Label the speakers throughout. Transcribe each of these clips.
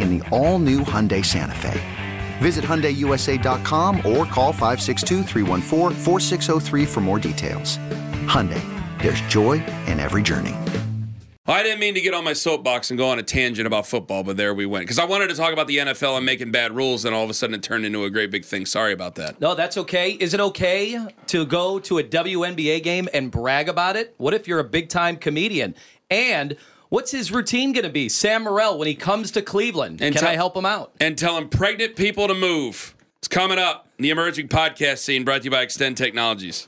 Speaker 1: in the all-new Hyundai Santa Fe. Visit HyundaiUSA.com or call 562 for more details. Hyundai, there's joy in every journey.
Speaker 2: Oh, I didn't mean to get on my soapbox and go on a tangent about football, but there we went. Because I wanted to talk about the NFL and making bad rules, and all of a sudden it turned into a great big thing. Sorry about that.
Speaker 3: No, that's okay. Is it okay to go to a WNBA game and brag about it? What if you're a big time comedian? And what's his routine going to be? Sam Morril, when he comes to Cleveland, and can I help him out?
Speaker 2: And tell him pregnant people to move. It's coming up. The emerging podcast scene brought to you by Extend Technologies.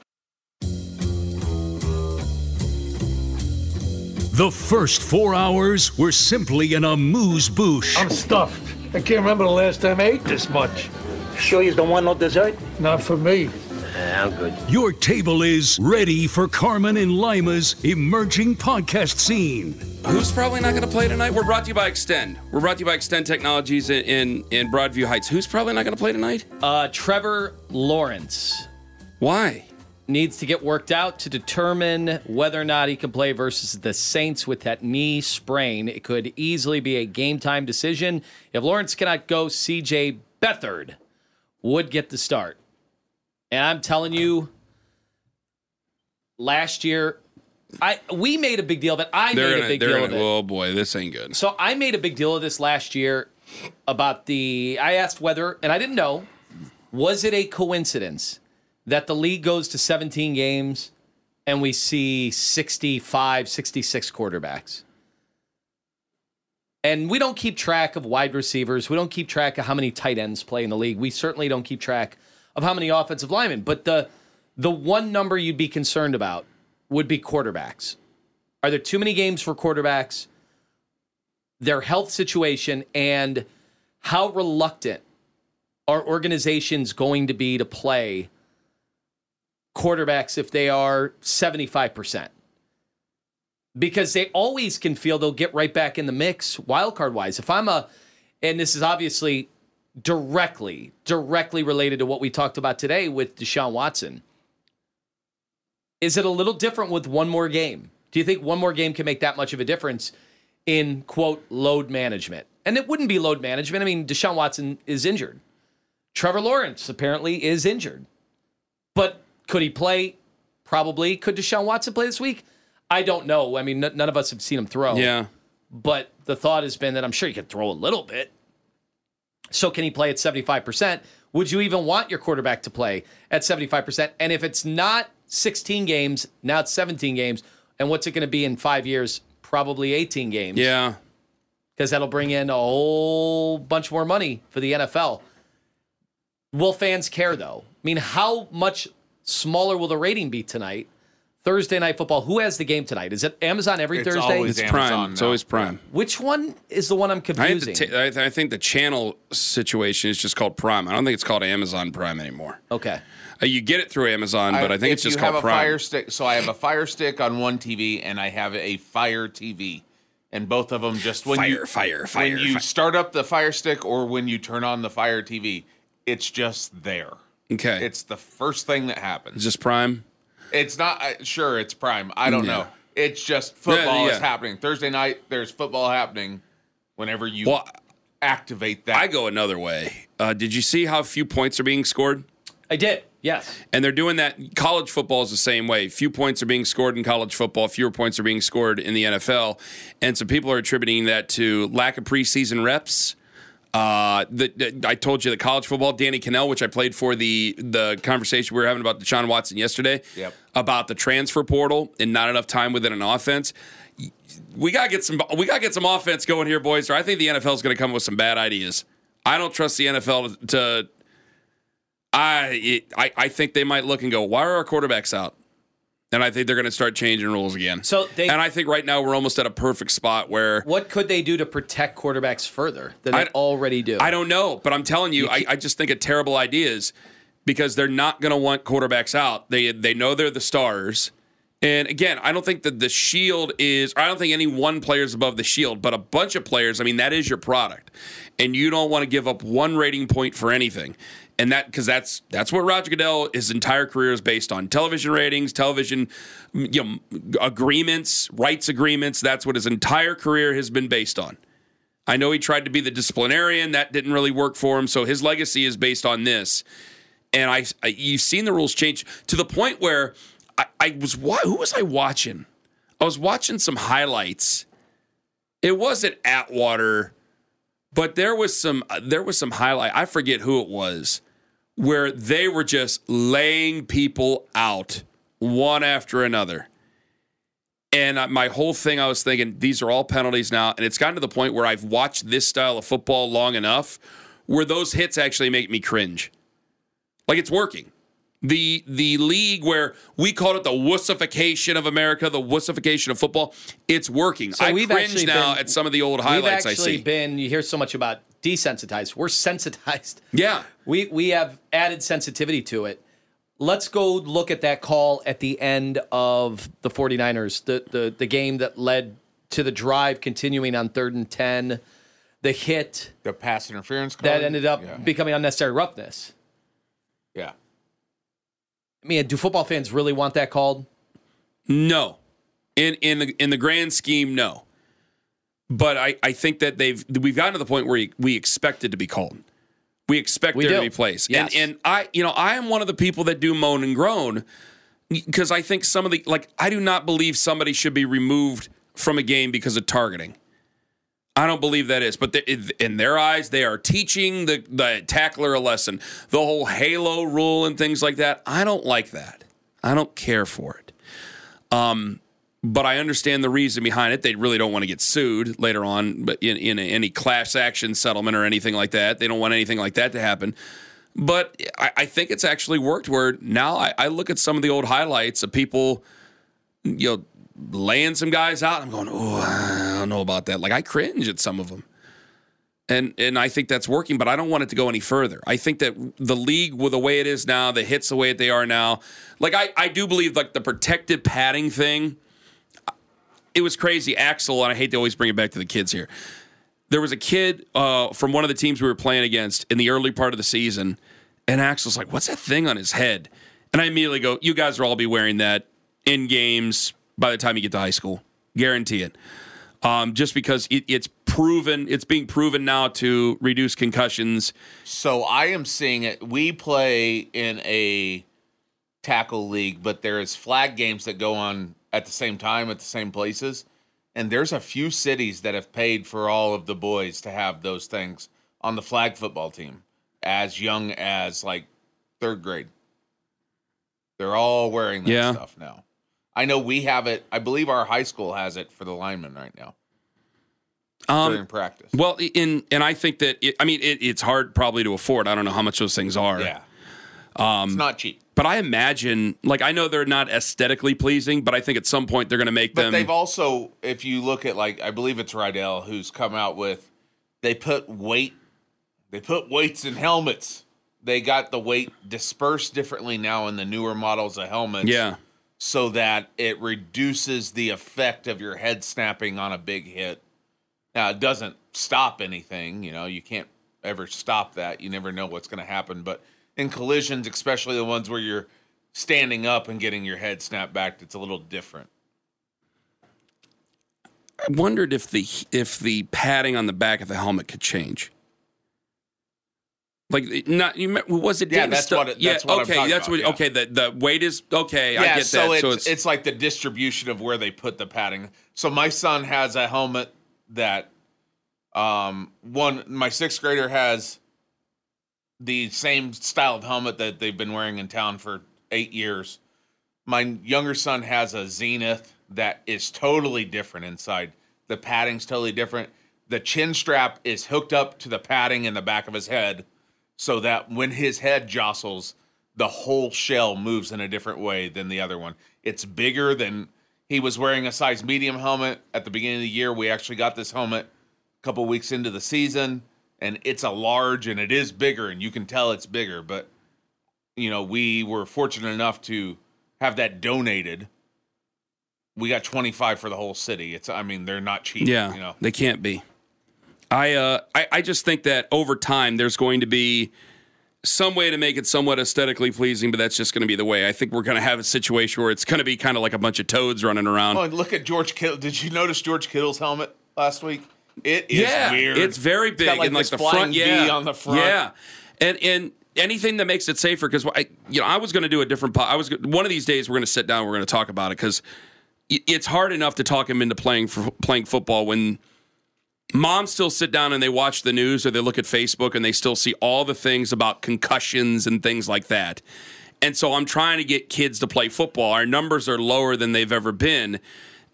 Speaker 4: The first four hours were simply an amuse bouche.
Speaker 5: I'm stuffed. I can't remember the last time I ate this much.
Speaker 6: Sure you don't want no dessert?
Speaker 5: Not for me.
Speaker 6: I'm good.
Speaker 4: Your table is ready for Carman and Lima's emerging podcast scene.
Speaker 2: Who's probably not going to play tonight? We're brought to you by Extend. We're brought to you by Extend Technologies in, in, in Broadview Heights. Who's probably not going to play tonight?
Speaker 3: Uh, Trevor Lawrence.
Speaker 2: Why?
Speaker 3: needs to get worked out to determine whether or not he can play versus the Saints with that knee sprain. It could easily be a game time decision. If Lawrence cannot go, CJ Beathard would get the start. And I'm telling you, last year, I we made a big deal of it. I
Speaker 2: they're
Speaker 3: made a big
Speaker 2: deal of it. Oh boy, this ain't good.
Speaker 3: So I made a big deal of this last year about the. I asked whether, and I didn't know, was it a coincidence that the league goes to 17 games and we see 65, 66 quarterbacks. And we don't keep track of wide receivers. We don't keep track of how many tight ends play in the league. We certainly don't keep track of how many offensive linemen. But the the one number you'd be concerned about would be quarterbacks. Are there too many games for quarterbacks? Their health situation and how reluctant are organizations going to be to play quarterbacks if they are 75%. Because they always can feel they'll get right back in the mix wild card wise. If I'm a and this is obviously directly directly related to what we talked about today with Deshaun Watson. Is it a little different with one more game? Do you think one more game can make that much of a difference in quote load management? And it wouldn't be load management. I mean, Deshaun Watson is injured. Trevor Lawrence apparently is injured. But could he play? Probably. Could Deshaun Watson play this week? I don't know. I mean, n- none of us have seen him throw.
Speaker 2: Yeah.
Speaker 3: But the thought has been that I'm sure he could throw a little bit. So can he play at 75%? Would you even want your quarterback to play at 75%? And if it's not 16 games, now it's 17 games. And what's it going to be in five years? Probably 18 games.
Speaker 2: Yeah.
Speaker 3: Because that'll bring in a whole bunch more money for the NFL. Will fans care, though? I mean, how much smaller will the rating be tonight? Thursday night football. Who has the game tonight? Is it Amazon every
Speaker 7: It's
Speaker 3: Thursday?
Speaker 7: always
Speaker 2: It's
Speaker 7: Amazon
Speaker 2: prime. It's always prime.
Speaker 3: Which one is the one I'm
Speaker 2: I,
Speaker 3: confusing?
Speaker 2: to I, th- I think the channel situation is just called Prime. I don't think it's called Amazon Prime anymore.
Speaker 3: okay.
Speaker 2: Uh, you get it through Amazon, but I, think it's just
Speaker 7: you
Speaker 2: called
Speaker 7: have a
Speaker 2: Prime.
Speaker 7: Fire Stick. So I have a Fire Stick on one TV, and I have a Fire TV, and both of them just when
Speaker 2: Fire,
Speaker 7: you
Speaker 2: fire, fire,
Speaker 7: when you
Speaker 2: fire.
Speaker 7: start up the Fire Stick or when you turn on the Fire TV, it's just there.
Speaker 2: Okay.
Speaker 7: It's the first thing that
Speaker 2: It's
Speaker 7: happens.
Speaker 2: just prime.
Speaker 7: It's not uh, sure it's prime. I don't
Speaker 2: Yeah.
Speaker 7: know. It's just football
Speaker 2: Yeah,
Speaker 7: is happening. Thursday night there's football happening whenever you
Speaker 2: Well,
Speaker 7: activate that.
Speaker 2: I go another way. Uh, did you see how few points are being scored?
Speaker 3: I did. Yes.
Speaker 2: And they're doing that. College football is the same way. Few points are being scored in college football. Fewer points are being scored in the NFL. And so people are attributing that to lack of preseason reps. Uh, the, the- I told you the college football, Danny Kanell, which I played for the the conversation we were having about Deshaun Watson yesterday,
Speaker 7: Yep.
Speaker 2: about the transfer portal and not enough time within an offense. We gotta get some we gotta get some offense going here, boys. Or I think the NFL is going to come with some bad ideas. I don't trust the NFL to, to I, it, I I think they might look and go, why are our quarterbacks out? And I think they're going to start changing rules again.
Speaker 3: So they-
Speaker 2: and I think right now we're almost at a perfect spot where
Speaker 3: What could they do to protect quarterbacks further than they
Speaker 2: I-
Speaker 3: already do?
Speaker 2: I don't know, but I'm telling you, I, I just think of terrible ideas because they're not going to want quarterbacks out. They they know they're the stars. And again, I don't think that the shield is, or I don't think any one player is above the shield, but a bunch of players, I mean, that is your product. And you don't want to give up one rating point for anything. And that, because that's that's what Roger Goodell, his entire career is based on television ratings, television, you know, agreements, rights agreements. That's what his entire career has been based on. I know he tried to be the disciplinarian. That didn't really work for him. So his legacy is based on this. And I, I you've seen the rules change to the point where I, I was wa- who was I watching? I was watching some highlights. It wasn't Atwater, but there was some uh, there was some highlight. I forget who it was, where they were just laying people out one after another. And my whole thing, I was thinking, these are all penalties now. And it's gotten to the point where I've watched this style of football long enough where those hits actually make me cringe. Like it's working. The the league where we called it the wussification of America, the wussification of football, it's working.
Speaker 3: So
Speaker 2: I
Speaker 3: we've
Speaker 2: cringe now
Speaker 3: been-
Speaker 2: at some of the old highlights I see.
Speaker 3: been. You hear so much about desensitized. We're sensitized.
Speaker 2: yeah.
Speaker 3: We we have added sensitivity to it. Let's go look at that call at the end of the 49ers, the the the game that led to the drive continuing on third and 10, the hit
Speaker 7: the pass interference call
Speaker 3: that ended up
Speaker 7: Yeah.
Speaker 3: becoming unnecessary roughness.
Speaker 7: yeah.
Speaker 3: I mean, do football fans really want that called?
Speaker 2: No. In in the in the grand scheme, no. But I, I think that they've we've gotten to the point where we expect it to be called. We expect
Speaker 3: We
Speaker 2: there
Speaker 3: do.
Speaker 2: to be plays.
Speaker 3: Yes.
Speaker 2: And and I you know, I am one of the people that do moan and groan because I think some of the like I do not believe somebody should be removed from a game because of targeting. I don't believe that is, but the, in their eyes, they are teaching the the tackler a lesson. The whole halo rule and things like that. I don't like that. I don't care for it. Um, but I understand the reason behind it. They really don't want to get sued later on, but in, in any class action settlement or anything like that, they don't want anything like that to happen. But I, I think it's actually worked. Where now I, I look at some of the old highlights of people, you know, laying some guys out. I'm going, oh, I don't know about that. Like I cringe at some of them. And and I think that's working, but I don't want it to go any further. I think that the league, with the way it is now, the hits the way they are now, like I, I do believe like the protected padding thing. It was crazy. Axel, and I hate to always bring it back to the kids here. There was a kid uh, from one of the teams we were playing against in the early part of the season, and Axel's like, "What's that thing on his head?" And I immediately go, "You guys will all be wearing that in games by the time you get to high school, guarantee it." Um, just because it, it's proven, it's being proven now to reduce concussions.
Speaker 7: So I am seeing it. We play in a tackle league, but there is flag games that go on at the same time at the same places. And there's a few cities that have paid for all of the boys to have those things on the flag football team as young as like third grade. They're all wearing that
Speaker 2: Yeah.
Speaker 7: stuff now. I know we have it. I believe our high school has it for the linemen right now during
Speaker 2: Um,
Speaker 7: practice.
Speaker 2: well, in and I think that it, I mean it, it's hard probably to afford. I don't know how much those things are.
Speaker 7: Yeah.
Speaker 2: Um,
Speaker 7: it's not cheap.
Speaker 2: But I imagine, like, I know they're not aesthetically pleasing, but I think at some point they're going to make them
Speaker 7: But
Speaker 2: them.
Speaker 7: they've also, if you look at like, I believe it's Riddell who's come out with, they put weight, they put weights in helmets. They got the weight dispersed differently now in the newer models of helmets.
Speaker 2: yeah.
Speaker 7: So that it reduces the effect of your head snapping on a big hit. Now it doesn't stop anything, you know, you can't ever stop that. You never know what's going to happen, but in collisions, especially the ones where you're standing up and getting your head snapped back, it's a little different.
Speaker 2: I wondered if the if the padding on the back of the helmet could change. Like not you was it
Speaker 7: Yeah, that's what it- that's
Speaker 2: yeah
Speaker 7: what
Speaker 2: okay that's
Speaker 7: about,
Speaker 2: what
Speaker 7: yeah.
Speaker 2: okay the the weight is okay I
Speaker 7: yeah,
Speaker 2: get
Speaker 7: so
Speaker 2: that
Speaker 7: It's,
Speaker 2: so
Speaker 7: it's
Speaker 2: it's,
Speaker 7: like the distribution of where they put the padding. So my son has a helmet that um one my sixth grader has the same style of helmet that they've been wearing in town for eight years. My younger son has a Xenith that is totally different inside. The padding's totally different. The chin strap is hooked up to the padding in the back of his head so that when his head jostles, the whole shell moves in a different way than the other one. It's bigger than he was wearing a size medium helmet at the beginning of the year. We actually got this helmet a couple weeks into the season, and it's a large and it is bigger, and you can tell it's bigger. But you know, we were fortunate enough to have that donated. We got 25 for the whole city. It's I mean, they're not cheap,
Speaker 2: yeah
Speaker 7: you know.
Speaker 2: they can't be. I uh I, I just think that over time there's going to be some way to make it somewhat aesthetically pleasing, but that's just going to be the way. I think we're going to have a situation where it's going to be kind of like a bunch of toads running around.
Speaker 7: Oh, and look at George Kittle. Did you notice George Kittle's helmet last week? It is
Speaker 2: yeah,
Speaker 7: weird.
Speaker 2: it's very big
Speaker 7: like,
Speaker 2: and like the front.
Speaker 7: V
Speaker 2: Yeah,
Speaker 7: on the front.
Speaker 2: Yeah, and and anything that makes it safer because I you know I was going to do a different. Po- I was one of these days we're going to sit down. We're going to talk about it because it's hard enough to talk him into playing for playing football when moms still sit down and they watch the news or they look at Facebook and they still see all the things about concussions and things like that. And so I'm trying to get kids to play football. Our numbers are lower than they've ever been.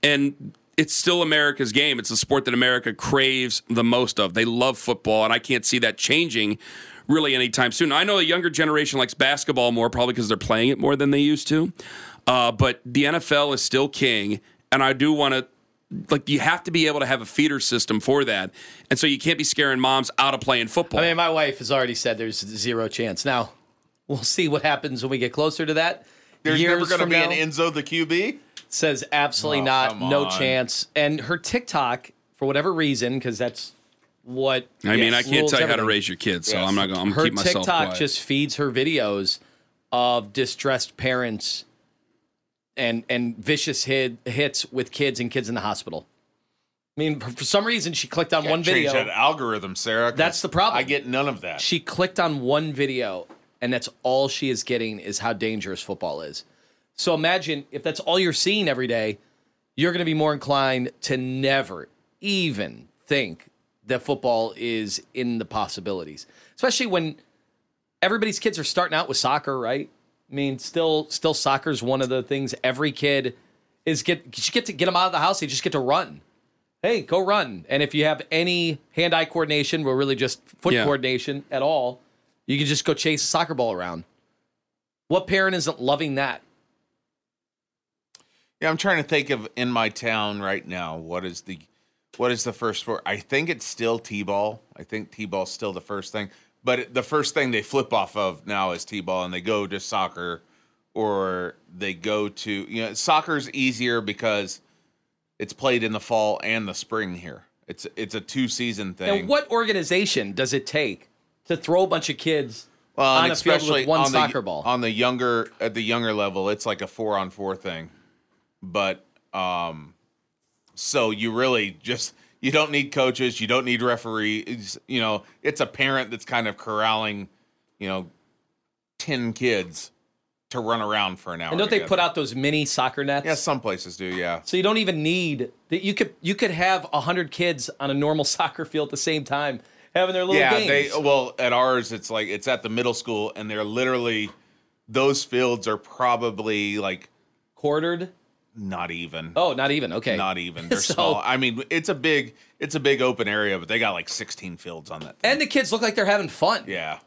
Speaker 2: And it's still America's game. It's the sport that America craves the most of. They love football, and I can't see that changing really anytime soon. I know the younger generation likes basketball more, probably because they're playing it more than they used to. Uh, but the NFL is still king, and I do want to like you have to be able to have a feeder system for that, and so you can't be scaring moms out of playing football.
Speaker 3: I mean, my wife has already said there's zero chance. Now, we'll see what happens when we get closer to that.
Speaker 7: There's
Speaker 3: Years
Speaker 7: never going to be
Speaker 3: now,
Speaker 7: an Enzo the QB.
Speaker 3: Says absolutely
Speaker 7: Oh,
Speaker 3: not, no
Speaker 7: on.
Speaker 3: chance. And her TikTok, for whatever reason, because that's what
Speaker 2: I mean, I can't tell you how to raise your kids, so
Speaker 7: Yes.
Speaker 2: I'm not going. I'm
Speaker 3: her
Speaker 2: keep myself
Speaker 3: TikTok
Speaker 2: quiet.
Speaker 3: just feeds her videos of distressed parents and and vicious hit, hits with kids and kids in the hospital. I mean, for, for some reason, she clicked on
Speaker 7: Can't
Speaker 3: one
Speaker 7: change
Speaker 3: video.
Speaker 7: that algorithm, Sarah. 'cause
Speaker 3: That's the problem.
Speaker 7: I get none of that.
Speaker 3: She clicked on one video, and that's all she is getting is how dangerous football is. So imagine if that's all you're seeing every day, you're going to be more inclined to never even think that football is in the possibilities, especially when everybody's kids are starting out with soccer, right? I mean, still, still, soccer is one of the things every kid is get. You get to get them out of the house. They just get to run. Hey, go run. And if you have any hand-eye coordination, or really just foot
Speaker 2: Yeah.
Speaker 3: coordination at all, you can just go chase a soccer ball around. What parent isn't loving that?
Speaker 7: Yeah, I'm trying to think of in my town right now. What is the what is the first sport? I think it's still t-ball. I think t-ball's still the first thing. But the first thing they flip off of now is t-ball, and they go to soccer, or they go to you know soccer's easier because it's played in the fall and the spring here. It's it's a two season thing.
Speaker 3: And what organization does it take to throw a bunch of kids
Speaker 7: Well,
Speaker 3: on a field with one
Speaker 7: on the,
Speaker 3: soccer ball?
Speaker 7: on the younger at the younger level, it's like a four on four thing. But um, so you really just you don't need coaches, you don't need referees. You know, it's a parent that's kind of corralling, you know, ten kids to run around for an hour.
Speaker 3: and don't they put out those mini soccer nets?
Speaker 7: Yeah, some places do. Yeah.
Speaker 3: So you don't even need that. You could you could have hundred kids on a normal soccer field at the same time having their little
Speaker 7: yeah,
Speaker 3: games.
Speaker 7: they well at ours it's like it's at the middle school and they're literally those fields are probably like
Speaker 3: quartered.
Speaker 7: Not even.
Speaker 3: Oh, not even okay.
Speaker 7: Not even. They're
Speaker 3: So-
Speaker 7: small. I mean, it's a big, it's a big open area, but they got like 16 fields on that. Thing.
Speaker 3: and the kids look like they're having fun.
Speaker 7: yeah,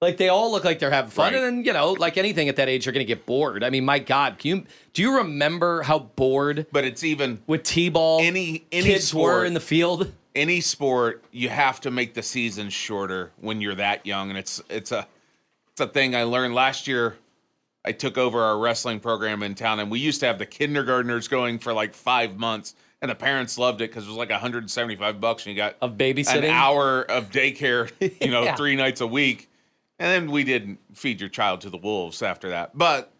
Speaker 3: Like they all look like they're having fun,
Speaker 7: Right.
Speaker 3: and then you know, like anything at that age, you're going to get bored. I mean, my God, can you do you remember how bored
Speaker 7: but it's even
Speaker 3: with t-ball
Speaker 7: Any- any
Speaker 3: kids were
Speaker 7: sport-
Speaker 3: in the field?
Speaker 7: any sport. You have to make the season shorter when you're that young, and it's it's a it's a thing I learned last year. I took over our wrestling program in town, and we used to have the kindergartners going for like five months, and the parents loved it because it was like 175 bucks, and you got
Speaker 3: Of babysitting?
Speaker 7: an hour of daycare, you know,
Speaker 3: Yeah.
Speaker 7: three nights a week. And then we didn't feed your child to the wolves after that. But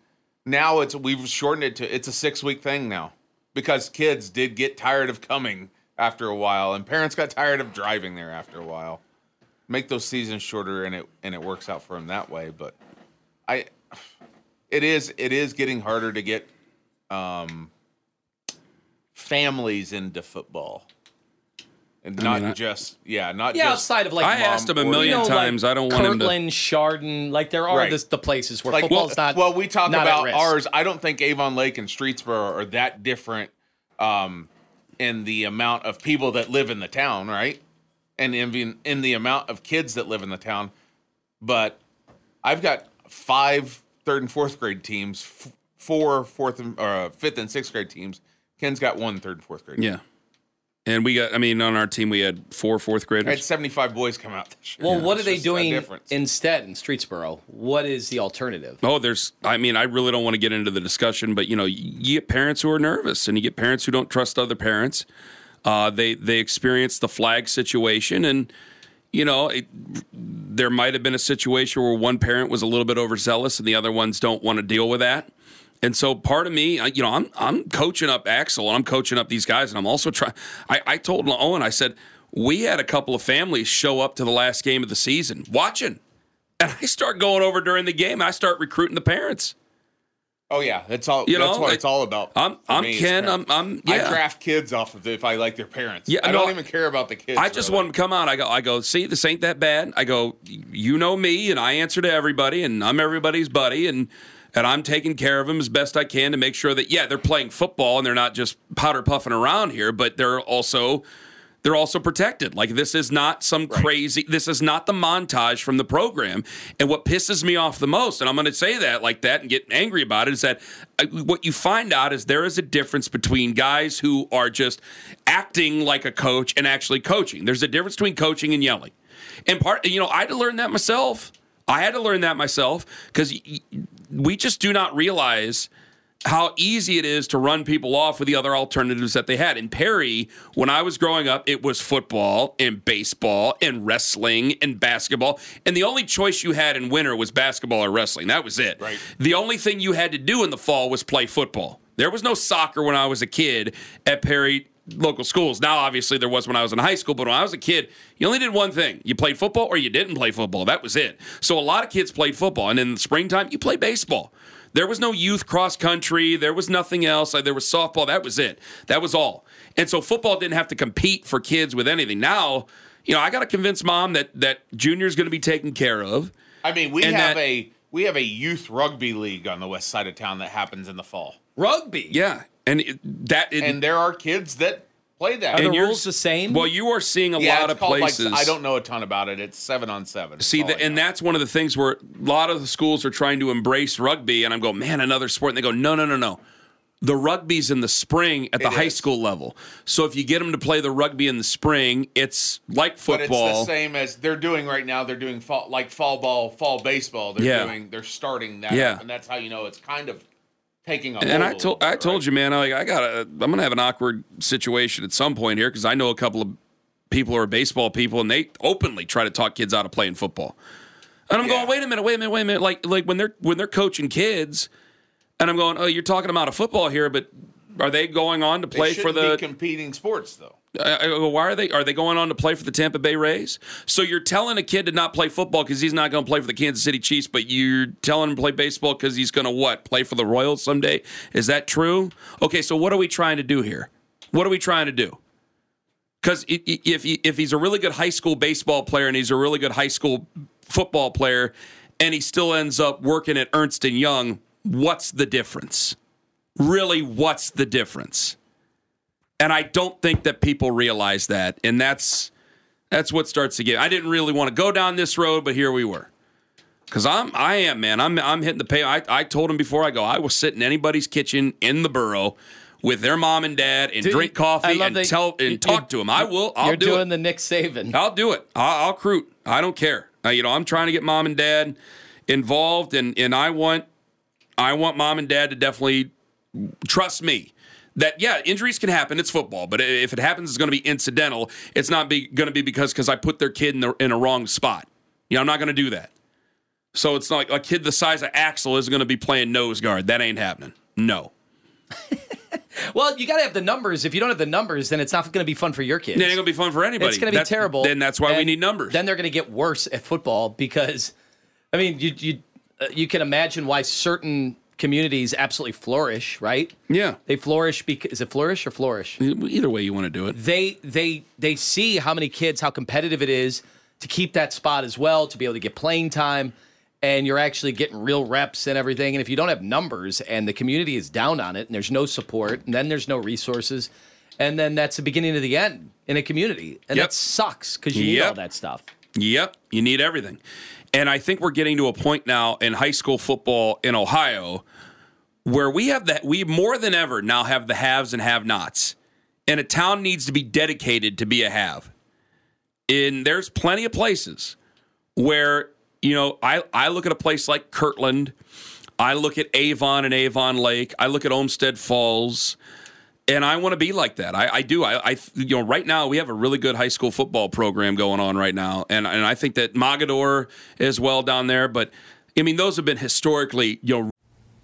Speaker 7: now it's we've shortened it to it's a six week thing now because kids did get tired of coming after a while, and parents got tired of driving there after a while. Make those seasons shorter, and it and it works out for them that way. But I, it is it is getting harder to get um, families into football, and
Speaker 2: I
Speaker 7: not
Speaker 2: mean, I-
Speaker 7: just yeah, not
Speaker 3: Yeah,
Speaker 7: just
Speaker 3: outside of like
Speaker 2: I
Speaker 3: mom
Speaker 2: asked him a
Speaker 3: or-
Speaker 2: million
Speaker 3: you know,
Speaker 2: times.
Speaker 3: Like
Speaker 2: I don't want him to-
Speaker 3: Kirtland, Chardon, like there are
Speaker 7: Right.
Speaker 3: this, the places where
Speaker 7: like
Speaker 3: football's
Speaker 7: well,
Speaker 3: not.
Speaker 7: well we talk about ours i don't think avon lake and streetsboro are that different um in the amount of people that live in the town right and in, in the amount of kids that live in the town but i've got five third and fourth grade teams f- four fourth and uh, fifth and sixth grade teams ken's got one third and fourth grade
Speaker 2: Yeah. And we got, I mean, on our team, we had four fourth
Speaker 7: i had 75 boys come out this year
Speaker 3: Well, what are they doing instead in Streetsboro? What is the alternative?
Speaker 2: Oh, there's, I mean, I really don't want to get into the discussion, but, you know, you get parents who are nervous and you get parents who don't trust other parents. Uh, they, they experience the flag situation and, you know, it, there might have been a situation where one parent was a little bit overzealous and the other ones don't want to deal with that. And so part of me, you know, I'm I'm coaching up Axel and I'm coaching up these guys, and I'm also trying. I, I told Owen, I said, we had a couple of families show up to the last game of the season watching, and I start going over during the game. I start recruiting the parents.
Speaker 7: Oh yeah that's all
Speaker 2: You
Speaker 7: that's
Speaker 2: know,
Speaker 7: what
Speaker 2: like,
Speaker 7: it's all about
Speaker 2: I'm I'm Ken. I'm. I'm yeah.
Speaker 7: I draft kids off of if I like their parents.
Speaker 2: Yeah,
Speaker 7: I
Speaker 2: no,
Speaker 7: don't even care about the kids.
Speaker 2: I just
Speaker 7: really.
Speaker 2: want them to come out. I go, I go, see, this ain't that bad. I go, you know me, and I answer to everybody, and I'm everybody's buddy, and and I'm taking care of them as best I can to make sure that yeah, they're playing football and they're not just powder puffing around here, but they're also they're also protected. Like this is not some crazy. This is not the montage from the program. And what pisses me off the most, and I'm going to say that like that and get angry about it, is that uh, what you find out is there is a difference between guys who are just acting like a coach and actually coaching. There's a difference between coaching and yelling. And part, you know, I had to learn that myself. I had to learn that myself because we just do not realize how easy it is to run people off with the other alternatives that they had. In Perry, when I was growing up, it was football and baseball and wrestling and basketball. And the only choice you had in winter was basketball or wrestling. That was it.
Speaker 7: Right.
Speaker 2: The only thing you had to do in the fall was play football. There was no soccer when I was a kid at Perry local schools. Now, obviously, there was when I was in high school, but when I was a kid, you only did one thing. You played football or you didn't play football. That was it. So a lot of kids played football. And in the springtime, you play baseball. There was no youth cross country. There was nothing else. There was softball. That was it. That was all. And so football didn't have to compete for kids with anything. Now, you know, I got to convince mom that that junior's going to be taken care of.
Speaker 7: I mean, we have
Speaker 2: that-
Speaker 7: a we have a youth rugby league on the west side of town that happens in the fall,
Speaker 3: Rugby.
Speaker 2: Yeah, and it, that it,
Speaker 7: and there are kids that play that.
Speaker 3: Are the
Speaker 2: and you're-
Speaker 3: rules the same?
Speaker 2: Well, you are seeing a
Speaker 7: yeah,
Speaker 2: lot
Speaker 7: it's
Speaker 2: of
Speaker 7: called, like,
Speaker 2: places.
Speaker 7: I don't know a ton about it. It's seven on seven.
Speaker 2: See,
Speaker 7: all
Speaker 2: the, and
Speaker 7: know.
Speaker 2: that's one of the things where a lot of the schools are trying to embrace rugby, and I'm going, man, another sport. And they go, no, no, no, no. The rugby's in the spring at the
Speaker 7: It
Speaker 2: high
Speaker 7: is.
Speaker 2: school level. So if you get them to play the rugby in the spring, it's like
Speaker 7: But it's
Speaker 2: football.
Speaker 7: the same as they're doing right now. They're doing fall, like fall ball, fall baseball. They're
Speaker 2: Yeah.
Speaker 7: doing. They're starting that.
Speaker 2: Yeah.
Speaker 7: up, and that's how you know it's kind of taking a.
Speaker 2: and I told I
Speaker 7: bit,
Speaker 2: told you, man, I like I got I'm gonna have an awkward situation at some point here because I know a couple of people who are baseball people, and they openly try to talk kids out of playing football. And I'm
Speaker 7: Yeah.
Speaker 2: going, wait a minute, wait a minute, wait a minute. Like like when they're when they're coaching kids, and I'm going, oh, you're talking about a football here, but are they going on to play for the
Speaker 7: be competing sports though.
Speaker 2: Uh, uh, I, I why are they? Are they going on to play for the Tampa Bay Rays? So you're telling a kid to not play football because he's not going to play for the Kansas City Chiefs, but you're telling him to play baseball because he's going to what? Play for the Royals someday? Is that true? Okay, so what are we trying to do here? What are we trying to do? Because if he, if he's a really good high school baseball player and he's a really good high school football player, and he still ends up working at Ernst and Young, what's the difference? Really, what's the difference? And I don't think that people realize that. And that's that's what starts to get. I didn't really want to go down this road, but here we were. Cause I'm I am, man. I'm I'm hitting the pay. I, I told him before I go, I will sit in anybody's kitchen in the borough with their mom and dad and
Speaker 3: Dude,
Speaker 2: drink coffee and
Speaker 3: that
Speaker 2: tell
Speaker 3: you-
Speaker 2: and talk to them. I will. I'll
Speaker 3: You're
Speaker 2: do
Speaker 3: doing
Speaker 2: it.
Speaker 3: the Nick Saban.
Speaker 2: I'll do it. I'll, I'll recruit. I don't care. Uh, you know, I'm trying to get mom and dad involved, and and I want I want mom and dad to definitely trust me. That yeah, injuries can happen. It's football, but if it happens, it's going to be incidental. It's not be, going to be because because I put their kid in the in a wrong spot. You know, I'm not going to do that. So it's not like a kid the size of Axel is going to be playing nose guard. That ain't happening. No.
Speaker 3: Well, you got to have the numbers. If you don't have the numbers, then it's not going to be fun for your kids.
Speaker 2: It ain't going to be fun for anybody.
Speaker 3: It's going to be
Speaker 2: That's-
Speaker 3: terrible.
Speaker 2: Then that's why we need numbers.
Speaker 3: Then they're going to get worse at football because, I mean, you you uh, you can imagine why certain communities absolutely flourish, right?
Speaker 2: yeah.
Speaker 3: They flourish because is it flourish or flourish?
Speaker 2: Either way you want to do it.
Speaker 3: They they they see how many kids, how competitive it is to keep that spot as well, to be able to get playing time, and you're actually getting real reps and everything. And if you don't have numbers and the community is down on it, and there's no support, and then there's no resources, and then that's the beginning of the end in a community, and
Speaker 2: Yep.
Speaker 3: that sucks because you need
Speaker 2: Yep.
Speaker 3: all that stuff.
Speaker 2: Yep, you need everything. And I think we're getting to a point now in high school football in Ohio where we have that we more than ever now have the haves and have-nots. And a town needs to be dedicated to be a have. And there's plenty of places where, you know, I, I look at a place like Kirtland, I look at Avon and Avon Lake, I look at Olmsted Falls, and I want to be like that. I, I do. I, I, you know, right now we have a really good high school football program going on right now, and and I think that Mogadore is well down there. But I mean, those have been historically, you know,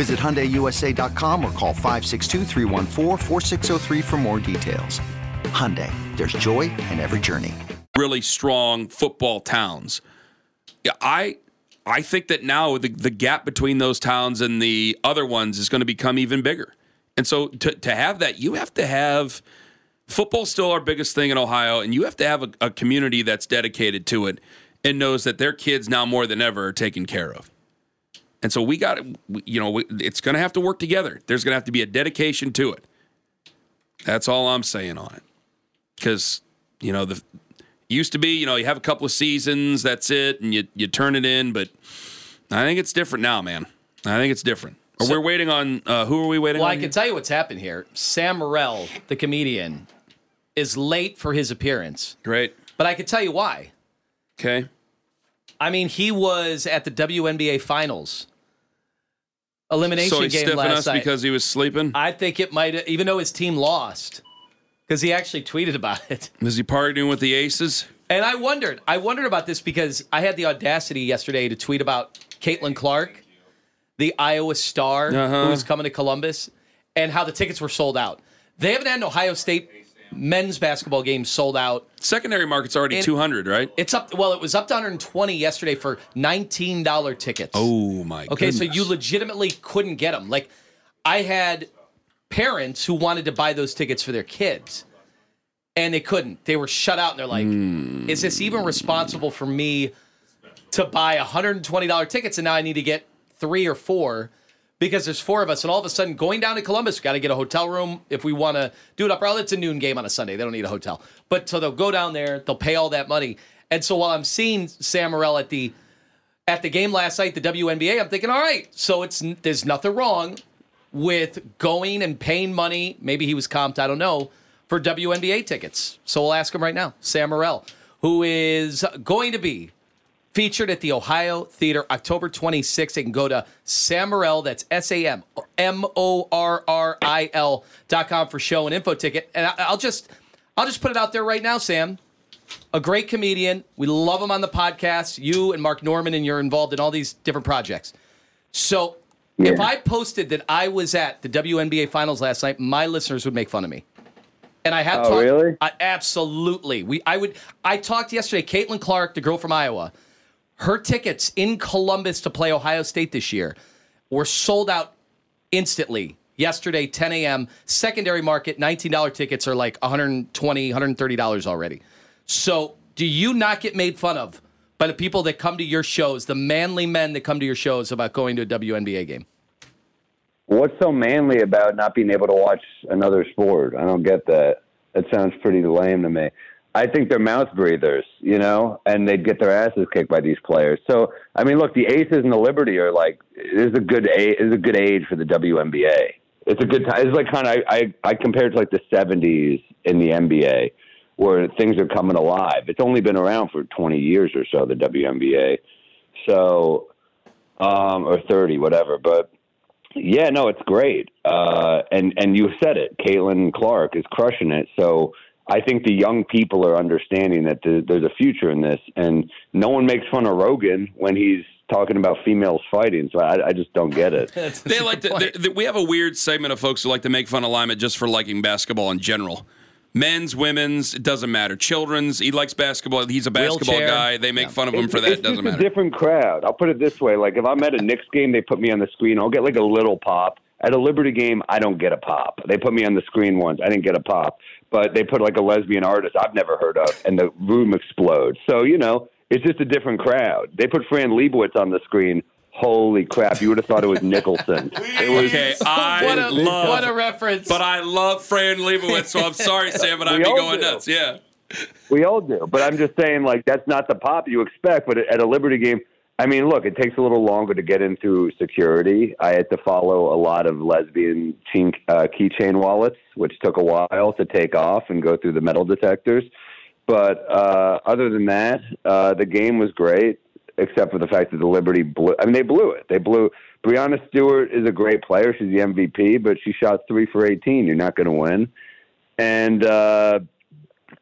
Speaker 1: Visit HyundaiUSA.com or call 562-314-4603 for more details. Hyundai, there's joy in every journey.
Speaker 2: really strong football towns. Yeah, I I think that now the, the gap between those towns and the other ones is going to become even bigger. And so to, to have that, you have to have football's still our biggest thing in Ohio, and you have to have a, a community that's dedicated to it and knows that their kids now more than ever are taken care of. And so we got you know, it's going to have to work together. There's going to have to be a dedication to it. That's all I'm saying on it. Because, you know, the used to be, you know, you have a couple of seasons, that's it, and you you turn it in. But I think it's different now, man. I think it's different. Or we're waiting on uh, who are we waiting
Speaker 3: Well,
Speaker 2: on?
Speaker 3: Well, I
Speaker 2: here?
Speaker 3: can tell you what's happened here. Sam Morril, the comedian, is late for his appearance.
Speaker 2: Great.
Speaker 3: But I can tell you why.
Speaker 2: Okay.
Speaker 3: I mean, he was at the WNBA Finals elimination
Speaker 2: So
Speaker 3: game last
Speaker 2: us
Speaker 3: night.
Speaker 2: because he was sleeping.
Speaker 3: I think it might, even though his team lost, because he actually tweeted about it.
Speaker 2: Is he partying with the Aces?
Speaker 3: And I wondered, I wondered about this because I had the audacity yesterday to tweet about Caitlin Clark, the Iowa star
Speaker 2: Uh-huh.
Speaker 3: who was coming to Columbus, and how the tickets were sold out. They haven't had an Ohio State men's basketball game sold out.
Speaker 2: Secondary market's already
Speaker 3: And-
Speaker 2: 200, right?
Speaker 3: It's up. Well, it was up to 120 yesterday for $19 tickets.
Speaker 2: Oh my
Speaker 3: Okay, so you legitimately couldn't get them. Like, I had parents who wanted to buy those tickets for their kids, and they couldn't. They were shut out, and they're like,
Speaker 2: Hmm.
Speaker 3: "Is this even responsible for me to buy $120 tickets, and now I need to get three or four because there's four of us, and all of a sudden going down to Columbus, got to get a hotel room if we want to do it up. Well, it's a noon game on a Sunday; they don't need a hotel. But so they'll go down there, they'll pay all that money, and so while I'm seeing Sam Morril at the at the game last night, the WNBA, I'm thinking, all right, so it's there's nothing wrong with going and paying money. Maybe he was comped, I don't know, for WNBA tickets. So we'll ask him right now, Sam Morril, who is going to be featured at the Ohio Theatre October 26th. They can go to Sam Morril, that's S A M M O R R I L dot com for show and info ticket. And I, I'll just I'll just put it out there right now, Sam. A great comedian. We love him on the podcast. You and Mark Normand, and you're involved in all these different projects. So if I posted that I was at the WNBA finals last night, my listeners would make fun of me. And I have
Speaker 8: Oh,
Speaker 3: talked,
Speaker 8: really?
Speaker 3: I, absolutely. We I would I talked yesterday, Caitlin Clark, the girl from Iowa. Her tickets in Columbus to play Ohio State this year were sold out instantly. Yesterday, 10 a.m. Secondary market, $19 tickets are like $120, $130 already. So do you not get made fun of by the people that come to your shows, the manly men that come to your shows about going to a WNBA game?
Speaker 8: What's so manly about not being able to watch another sport? I don't get that. That sounds pretty lame to me. I think they're mouth breathers, you know, and they'd get their asses kicked by these players. So, I mean, look, the Aces and the Liberty are like this is a good age, is a good age for the WNBA. It's a good time. It's like kind of I, I I compare it to like the '70s in the NBA, where things are coming alive. It's only been around for 20 years or so, the WNBA. So, um, or 30, whatever. But yeah, no, it's great. Uh, and and you said it, Caitlin Clark is crushing it. So I think the young people are understanding that the, there's a future in this, and no one makes fun of Rogan when he's talking about females fighting. So I, I just don't get it.
Speaker 2: they like to, they- they- we have a weird segment of folks who like to make fun of Lyman just for liking basketball in general. Men's, women's, it doesn't matter. Children's, he likes basketball. He's a basketball
Speaker 3: Wheelchair.
Speaker 2: guy. They make fun of him
Speaker 8: It's-
Speaker 2: for that.
Speaker 8: It's
Speaker 2: It doesn't
Speaker 8: just
Speaker 2: matter.
Speaker 8: a different crowd. I'll put it this way: like if I'm at a Knicks game, they put me on the screen. I'll get like a little pop. At a Liberty game, I don't get a pop. They put me on the screen once. I didn't get a pop, but they put like a lesbian artist I've never heard of, and the room explodes. So you know, it's just a different crowd. They put Fran Lebowitz on the screen. Holy crap! You would have thought it was Nicholson. it was
Speaker 2: Okay, I
Speaker 3: What a,
Speaker 2: love,
Speaker 3: what a reference.
Speaker 2: but I love Fran Lebowitz, so I'm sorry, Sam, but I'd be going
Speaker 8: do.
Speaker 2: nuts. Yeah.
Speaker 8: We all do, but I'm just saying, like that's not the pop you expect. But at a Liberty game, I mean, look, it takes a little longer to get into security. I had to follow a lot of lesbian chain, uh, keychain wallets, which took a while to take off and go through the metal detectors. But uh, other than that, uh, the game was great, except for the fact that the Liberty blew. I mean, they blew it. They blew. Breanna Stewart is a great player. She's the MVP, but she shot three for 18. You're not going to win. And uh,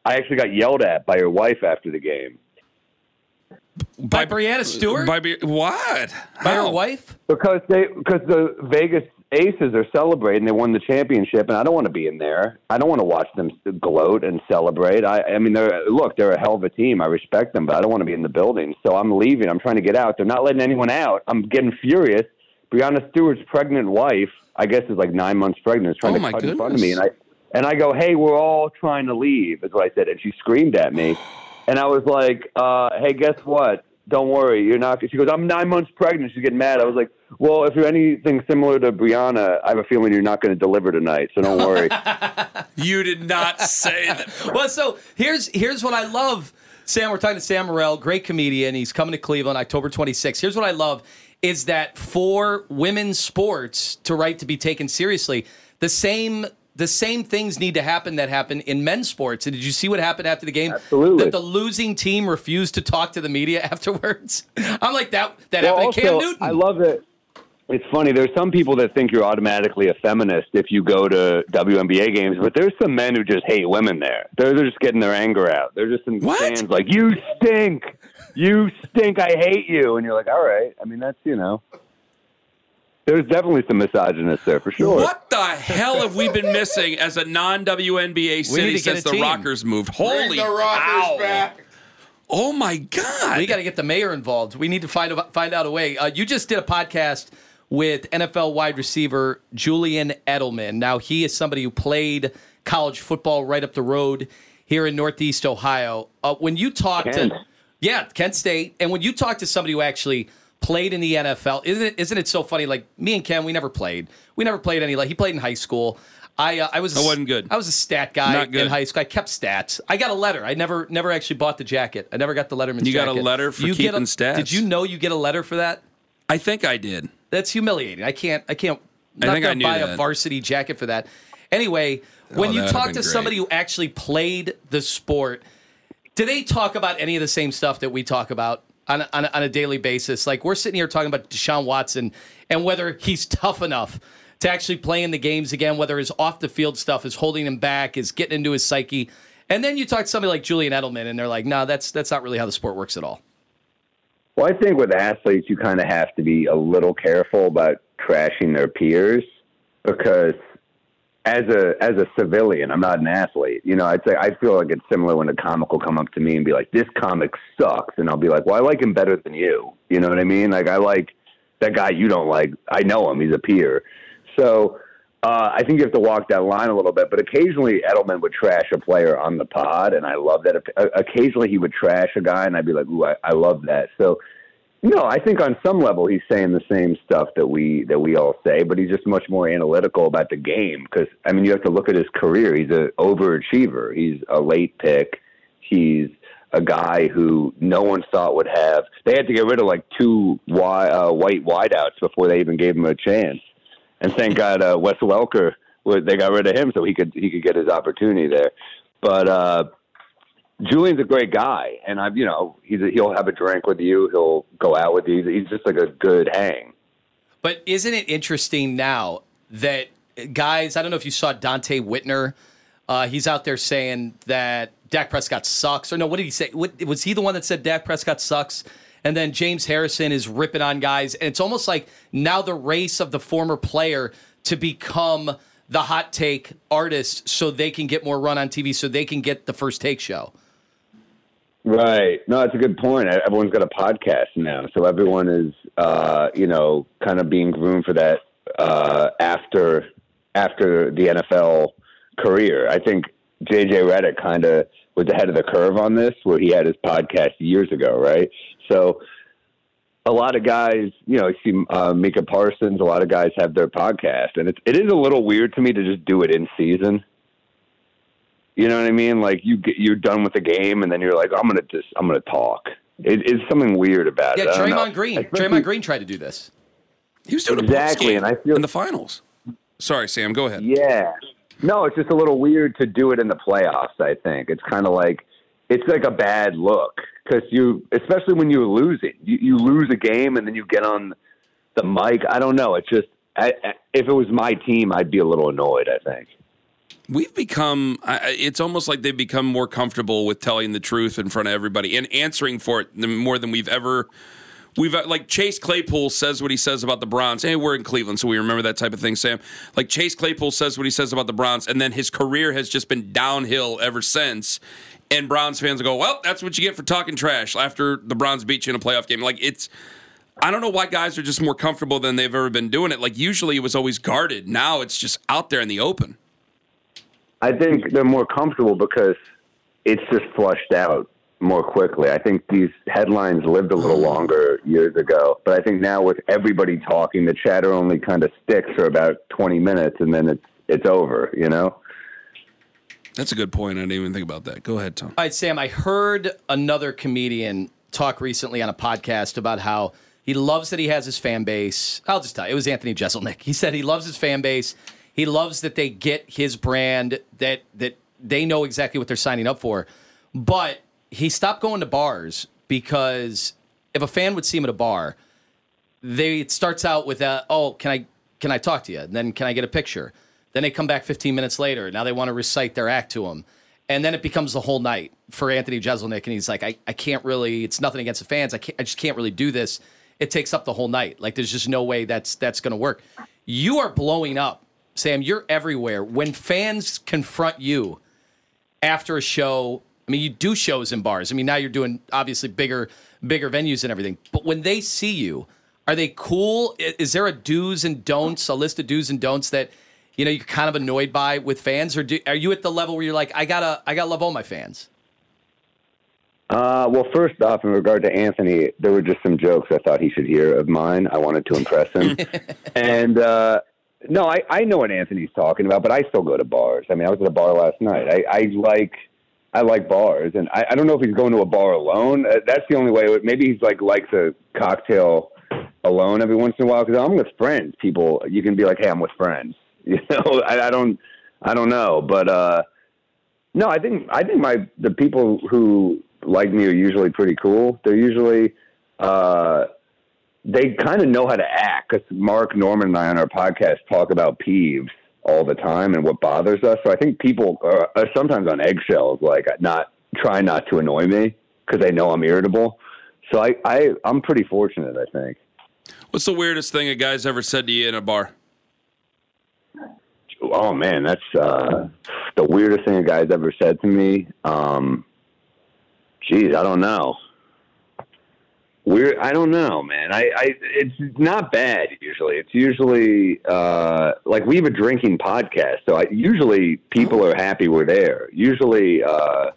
Speaker 8: I actually got yelled at by her wife after the game.
Speaker 3: By Breanna Stewart?
Speaker 2: By what?
Speaker 3: By her wife?
Speaker 8: Because they because the Vegas Aces are celebrating. They won the championship, and I don't want to be in there. I don't want to watch them gloat and celebrate. I, I mean, they're look, they're a hell of a team. I respect them, but I don't want to be in the building. So I'm leaving. I'm trying to get out. They're not letting anyone out. I'm getting furious. Breanna Stewart's pregnant wife, I guess, is like nine months pregnant, is trying
Speaker 2: Oh,
Speaker 8: to
Speaker 2: my
Speaker 8: cut in front of me, and. I and I go, "Hey, we're all trying to leave," is what I said, and she screamed at me, and I was like, uh, "Hey, guess what? Don't worry, you're not." She goes, "I'm nine months pregnant." She's getting mad. I was like, "Well, if you're anything similar to Breanna, I have a feeling you're not going to deliver tonight, so don't worry."
Speaker 2: You did not say that.
Speaker 3: well, so here's here's what I love. Sam, we're talking to Sam Morril, great comedian. He's coming to Cleveland October 26th. Here's what I love is that for women's sports to right to be taken seriously, the same the same things need to happen that happen in men's sports. And did you see what happened after the game?
Speaker 8: Absolutely.
Speaker 3: That the losing team refused to talk to the media afterwards. I'm like that that
Speaker 8: Well,
Speaker 3: happened to Cam Newton.
Speaker 8: I love it. It's funny. There's some people that think you're automatically a feminist if you go to WNBA games, but there's some men who just hate women there. They're, they're just getting their anger out. They're just in
Speaker 2: What?
Speaker 8: stands like, "You stink, you stink, I hate you," and you're like, "All right." I mean, that's you know. There's definitely some misogynists there for sure.
Speaker 2: What the hell have we been missing as a non WNBA city
Speaker 3: need to get
Speaker 2: since the
Speaker 3: team.
Speaker 2: Rockers moved?
Speaker 7: Bring
Speaker 2: Holy
Speaker 7: the Rockers
Speaker 2: cow.
Speaker 7: back.
Speaker 2: Oh my God.
Speaker 3: We got to get the mayor involved. We need to find a, find out a way. Uh, you just did a podcast with NFL wide receiver Julian Edelman. Now he is somebody who played college football right up the road here in Northeast Ohio. Uh, when you talk
Speaker 8: Kent.
Speaker 3: to yeah Kent State, and when you talk to somebody who actually played in the NFL, isn't it isn't it so funny? Like me and Ken, we never played. We never played any. Like he played in high school. I uh, I was
Speaker 2: I wasn't good.
Speaker 3: I was a stat guy in high school. I kept stats. I got a letter. I never never actually bought the jacket. I never got the Letterman's
Speaker 2: You got a
Speaker 3: jacket.
Speaker 2: letter for
Speaker 3: You get
Speaker 2: keeping
Speaker 3: a-
Speaker 2: stats?
Speaker 3: Did you know you get a letter for that?
Speaker 2: I think I did.
Speaker 3: That's humiliating. I can't. I can't.
Speaker 2: I
Speaker 3: Not
Speaker 2: think I knew
Speaker 3: buy a varsity jacket for that. Anyway, when
Speaker 2: Oh,
Speaker 3: you talk to
Speaker 2: been
Speaker 3: somebody who actually played the sport, do they talk about any of the same stuff that we talk about? On a, on, a, on a daily basis. Like we're sitting here talking about Deshaun Watson and whether he's tough enough to actually play in the games again, whether his off the field stuff is holding him back, is getting into his psyche. And then you talk to somebody like Julian Edelman, and they're like, "No, that's that's not really how the sport works at all."
Speaker 8: Well, I think with athletes, you kind of have to be a little careful about trashing their peers because as a as a civilian, I'm not an athlete. You know, I'd say I feel like it's similar when a comic will come up to me and be like, "This comic sucks," and I'll be like, "Well, I like him better than you." You know what I mean? Like I like that guy you don't like. I know him; he's a peer. So uh, I think you have to walk that line a little bit. But occasionally, Edelman would trash a player on the pod, and I love that. Occasionally, he would trash a guy, and I'd be like, "Ooh, I, I love that." So no, I think on some level he's saying the same stuff that we that we all say, but he's just much more analytical about the game. Because I mean, you have to look at his career. He's an overachiever. He's a late pick. He's a guy who no one thought would have. They had to get rid of like two wi- uh, white wideouts before they even gave him a chance. And thank God uh, Wes Welker, they got rid of him so he could he could get his opportunity there. But uh, Julian's a great guy, and I've you know he's a, he'll have a drink with you, he'll go out with you. He's just like a good hang.
Speaker 3: But isn't it interesting now that guys? I don't know if you saw Donte Whitner. Uh, he's out there saying that Dak Prescott sucks, or no? What did he say? What, was he the one that said Dak Prescott sucks? And then James Harrison is ripping on guys, and it's almost like now the race of the former player to become the hot take artist, so they can get more run on TV, so they can get the first take show.
Speaker 8: Right. No, it's a good point. Everyone's got a podcast now, so everyone is, uh, you know, kind of being groomed for that uh, after after the NFL career. I think JJ Redick kind of was ahead of the curve on this, where he had his podcast years ago, right? So a lot of guys, you know, I see uh, Micah Parsons. A lot of guys have their podcast, and it's it is a little weird to me to just do it in season. You know what I mean? Like you get you're done with the game, and then you're like, I'm gonna just I'm gonna talk. It, it's something weird about
Speaker 3: yeah,
Speaker 8: it.
Speaker 3: Yeah, Draymond Green. Draymond Green tried to do this.
Speaker 2: He was doing
Speaker 8: exactly,
Speaker 2: and
Speaker 8: I feel
Speaker 2: in the finals. Sorry, Sam. Go ahead.
Speaker 8: Yeah. No, it's just a little weird to do it in the playoffs. I think it's kind of like it's like a bad look because you, especially when you're losing, you, you lose a game and then you get on the mic. I don't know. It's just I, if it was my team, I'd be a little annoyed. I think.
Speaker 2: We've become, it's almost like they've become more comfortable with telling the truth in front of everybody and answering for it more than we've ever. We've uh, like Chase Claypool says what he says about the Browns. Hey, we're in Cleveland, so we remember that type of thing, Sam. Like Chase Claypool says what he says about the Browns, and then his career has just been downhill ever since. And Browns fans go, well, that's what you get for talking trash after the Browns beat you in a playoff game. Like it's, I don't know why guys are just more comfortable than they've ever been doing it. Like usually it was always guarded. Now it's just out there in the open.
Speaker 8: I think they're more comfortable because it's just flushed out more quickly. I think these headlines lived a little longer years ago, but I think now with everybody talking, the chatter only kind of sticks for about 20 minutes and then it's it's over, you know?
Speaker 2: That's a good point. I didn't even think about that. Go ahead, Tom.
Speaker 3: All right, Sam, I heard another comedian talk recently on a podcast about how he loves that he has his fan base. I'll just tell you, it was Anthony Jeselnik. He said he loves his fan base he loves that they get his brand, that that they know exactly what they're signing up for. But he stopped going to bars because if a fan would see him at a bar, they it starts out with a, oh, can I can I talk to you? And then can I get a picture? Then they come back 15 minutes later. Now they want to recite their act to him. And then it becomes the whole night for Anthony Jeselnik. And he's like, I, I can't really, it's nothing against the fans. I, I just can't really do this. It takes up the whole night. Like there's just no way that's that's going to work. You are blowing up Sam, you're everywhere. When fans confront you after a show, I mean, you do shows in bars. I mean, now you're doing obviously bigger, bigger venues and everything. But when they see you, are they cool? Is there a do's and don'ts, a list of do's and don'ts that you know you're kind of annoyed by with fans, or do, are you at the level where you're like, I gotta, I gotta love all my fans?
Speaker 8: Uh, well, first off, in regard to Anthony, there were just some jokes I thought he should hear of mine. I wanted to impress him, and uh, no, I, I know what Anthony's talking about, but I still go to bars. I mean, I was at a bar last night. I, I like I like bars, and I, I don't know if he's going to a bar alone. Uh, that's the only way. Maybe he's like likes a cocktail alone every once in a while. Because I'm with friends. People, you can be like, "Hey, I'm with friends." You know, I, I don't, I don't know, but uh, no, I think I think my the people who like me are usually pretty cool. They're usually uh, they kind of know how to act. Because Mark Normand and I on our podcast talk about peeves all the time and what bothers us. So I think people are, are sometimes on eggshells, like not try not to annoy me because they know I'm irritable. So I, I I'm pretty fortunate, I think.
Speaker 2: What's the weirdest thing a guy's ever said to you in a bar?
Speaker 8: Oh man, that's uh, the weirdest thing a guy's ever said to me. Um, geez, I don't know. Weird. I don't know, man. I, I it's not bad usually. It's usually uh, like we have a drinking podcast, so I, usually people are happy we're there. Usually, uh,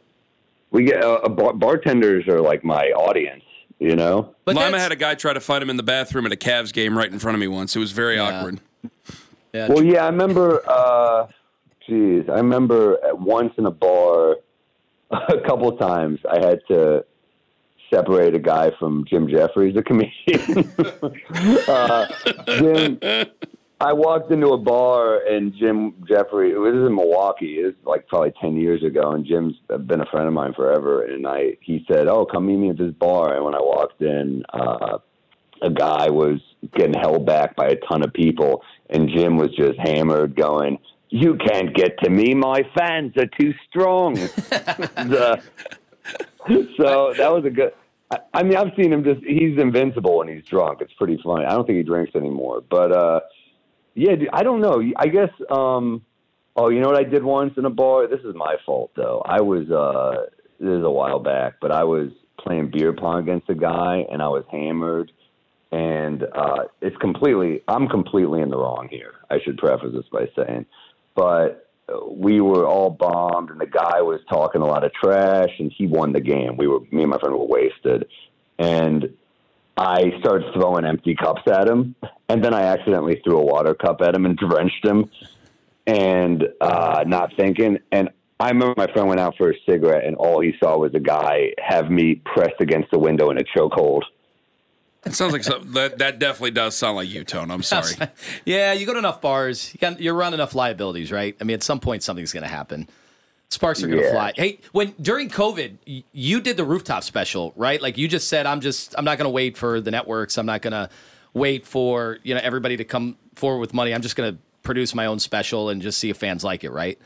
Speaker 8: we get uh, bar- bartenders are like my audience. You know,
Speaker 2: But Lima had a guy try to fight him in the bathroom at a Cavs game right in front of me once. It was very awkward.
Speaker 3: Yeah.
Speaker 8: Well, yeah, I remember. Uh, geez, I remember at once in a bar, a couple of times I had to separate a guy from Jim Jefferies, the comedian. uh, Jim, I walked into a bar and Jim Jeffrey. It was in Milwaukee. It was like probably ten years ago, and Jim's been a friend of mine forever. And I, he said, "Oh, come meet me at this bar." And when I walked in, uh, a guy was getting held back by a ton of people, and Jim was just hammered, going, "You can't get to me. My fans are too strong." the, so that was a good. I, I mean, I've seen him just—he's invincible when he's drunk. It's pretty funny. I don't think he drinks anymore, but uh, yeah, I don't know. I guess. um Oh, you know what I did once in a bar? This is my fault, though. I was. uh This is a while back, but I was playing beer pong against a guy, and I was hammered and uh, it's completely I'm completely in the wrong here. I should preface this by saying, but we were all bombed, and the guy was talking a lot of trash, and he won the game. We were me and my friend were wasted, and I started throwing empty cups at him, and then I accidentally threw a water cup at him and drenched him, and uh, not thinking, and. I remember my friend went out for a cigarette, and all he saw was a guy have me pressed against the window in a chokehold.
Speaker 2: It sounds like some, that. That definitely does sound like you, Tone. I'm sorry.
Speaker 3: yeah, you go to enough bars, you got, you're around enough liabilities, right? I mean, at some point, something's going to happen. Sparks are going to
Speaker 8: Yeah.
Speaker 3: fly. Hey, when during COVID, y- you did the rooftop special, right? Like you just said, I'm just, I'm not going to wait for the networks. I'm not going to wait for you know everybody to come forward with money. I'm just going to produce my own special and just see if fans like it, right?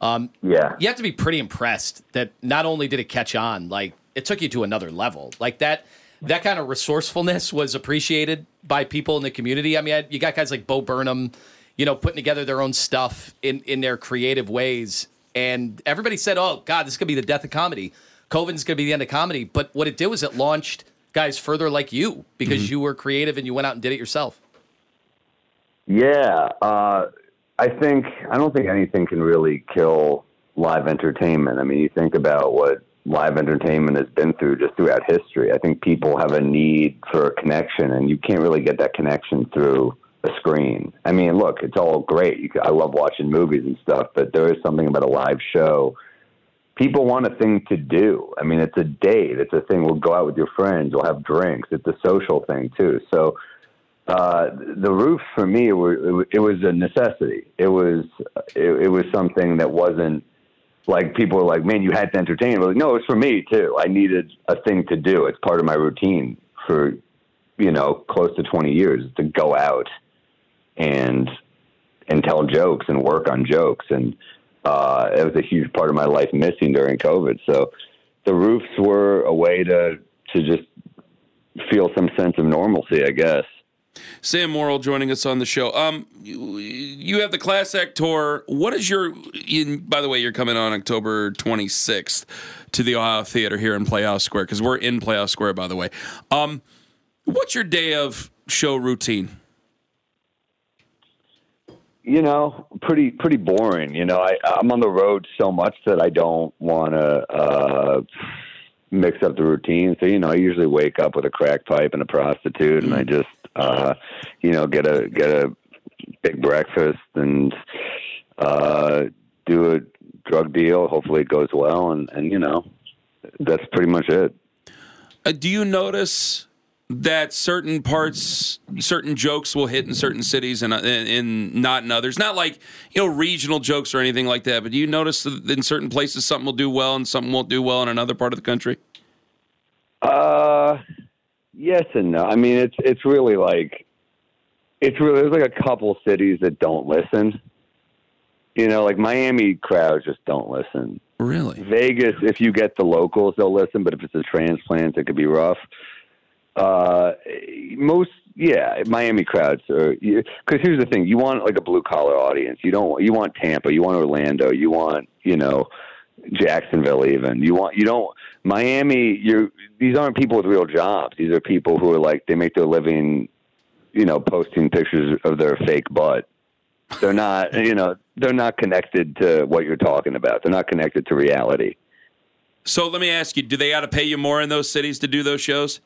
Speaker 3: Um,
Speaker 8: yeah,
Speaker 3: you have to be pretty impressed that not only did it catch on, like it took you to another level. Like that, that kind of resourcefulness was appreciated by people in the community. I mean, I- you got guys like Bo Burnham, you know, putting together their own stuff in in their creative ways, and everybody said, "Oh God, this could be the death of comedy. COVID's going to be the end of comedy." But what it did was it launched guys further like you because you were creative and you went out and did it yourself.
Speaker 8: Yeah, uh, I think I don't think anything can really kill live entertainment. I mean, you think about what live entertainment has been through just throughout history. I think people have a need for a connection, and you can't really get that connection through a screen. I mean, look, it's all great. You, I love watching movies and stuff, but there is something about a live show. People want a thing to do. I mean, it's a date. It's a thing. We'll go out with your friends. We'll have drinks. It's a social thing too. So uh, the roof for me, it was a necessity. It was it, it was something that wasn't like people were like, "Man, you had to entertain." Like, no, it's for me too. I needed a thing to do. It's part of my routine for you know close to twenty years to go out and and tell jokes and work on jokes, and uh, it was a huge part of my life missing during COVID. So the roofs were a way to to just feel some sense of normalcy, I guess.
Speaker 2: Sam Morril joining us on the show. Um, you, you have the Class Act tour. What is your? In, by the way, you're coming on October 26th to the Ohio Theatre here in Playhouse Square because we're in Playhouse Square, by the way. Um, what's your day of show routine?
Speaker 8: you know, pretty pretty boring. You know, I I'm on the road so much that I don't want to uh, mix up the routine. So you know, I usually wake up with a crack pipe and a prostitute, and I just uh, you know get a get a big breakfast and uh, do a drug deal. Hopefully, it goes well, and and you know, that's pretty much it.
Speaker 2: Uh, do you notice that certain parts, certain jokes will hit in certain cities and, uh, and, and not in others? Not like you know regional jokes or anything like that, but do you notice that in certain places something will do well and something won't do well in another part of the country?
Speaker 8: Uh, yes and no. I mean, it's it's really like it's really there's like a couple cities that don't listen. You know, like Miami crowds just don't listen.
Speaker 2: Really?
Speaker 8: Vegas, if you get the locals, they'll listen. But if it's a transplant, it could be rough. Uh, most, yeah, Miami crowds are because here's the thing: you want like a blue collar audience. You don't. You want Tampa. You want Orlando. You want you know Jacksonville. Even you want you don't Miami. You're these aren't people with real jobs. These are people who are like they make their living, you know, posting pictures of their fake butt. They're not, you know, they're not connected to what you're talking about. They're not connected to reality.
Speaker 2: So let me ask you: Do they got to pay you more in those cities to do those shows?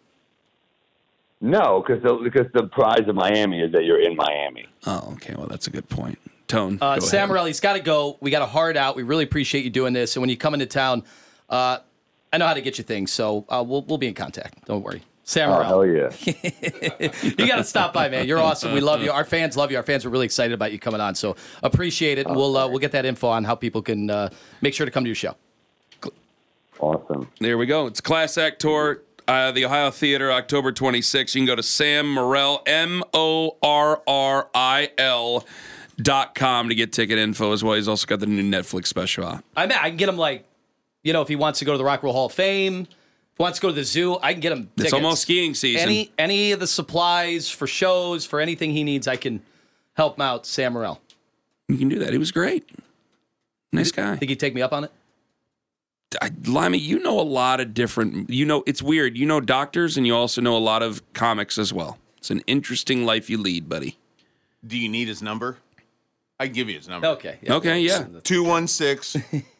Speaker 8: No, because the, because the prize of Miami is that you're in Miami.
Speaker 2: Oh, okay. Well, that's a good point. Tone.
Speaker 3: Uh,
Speaker 2: go
Speaker 3: Sam
Speaker 2: ahead.
Speaker 3: Morelli's got to go. We got a hard out. We really appreciate you doing this. And when you come into town, uh, I know how to get you things. So uh, we'll we'll be in contact. Don't worry. Sam
Speaker 8: Oh,
Speaker 3: Morril.
Speaker 8: hell yeah.
Speaker 3: you got to stop by, man. You're awesome. We love you. Our fans love you. Our fans are really excited about you coming on. So appreciate it. And we'll uh, we'll get that info on how people can uh, make sure to come to your show.
Speaker 8: Awesome.
Speaker 2: There we go. It's Class Act Tour, uh, the Ohio Theatre, October 26th. You can go to Sam Morril, M O R R I L dot com to get ticket info as well. He's also got the new Netflix special out.
Speaker 3: I mean, I can get him like, you know, if he wants to go to the Rock and Roll Hall of Fame, if he wants to go to the zoo, I can get him.
Speaker 2: It's
Speaker 3: tickets.
Speaker 2: almost skiing season.
Speaker 3: Any any of the supplies for shows for anything he needs, I can help him out. Sam Morril.
Speaker 2: You can do that. He was great. Nice guy.
Speaker 3: Think he'd take me up on it?
Speaker 2: I, Lima, you know a lot of different. You know, it's weird. You know doctors, and you also know a lot of comics as well. It's an interesting life you lead, buddy.
Speaker 7: Do you need his number? I can give you his number.
Speaker 3: Okay.
Speaker 2: Okay, yeah.
Speaker 7: 216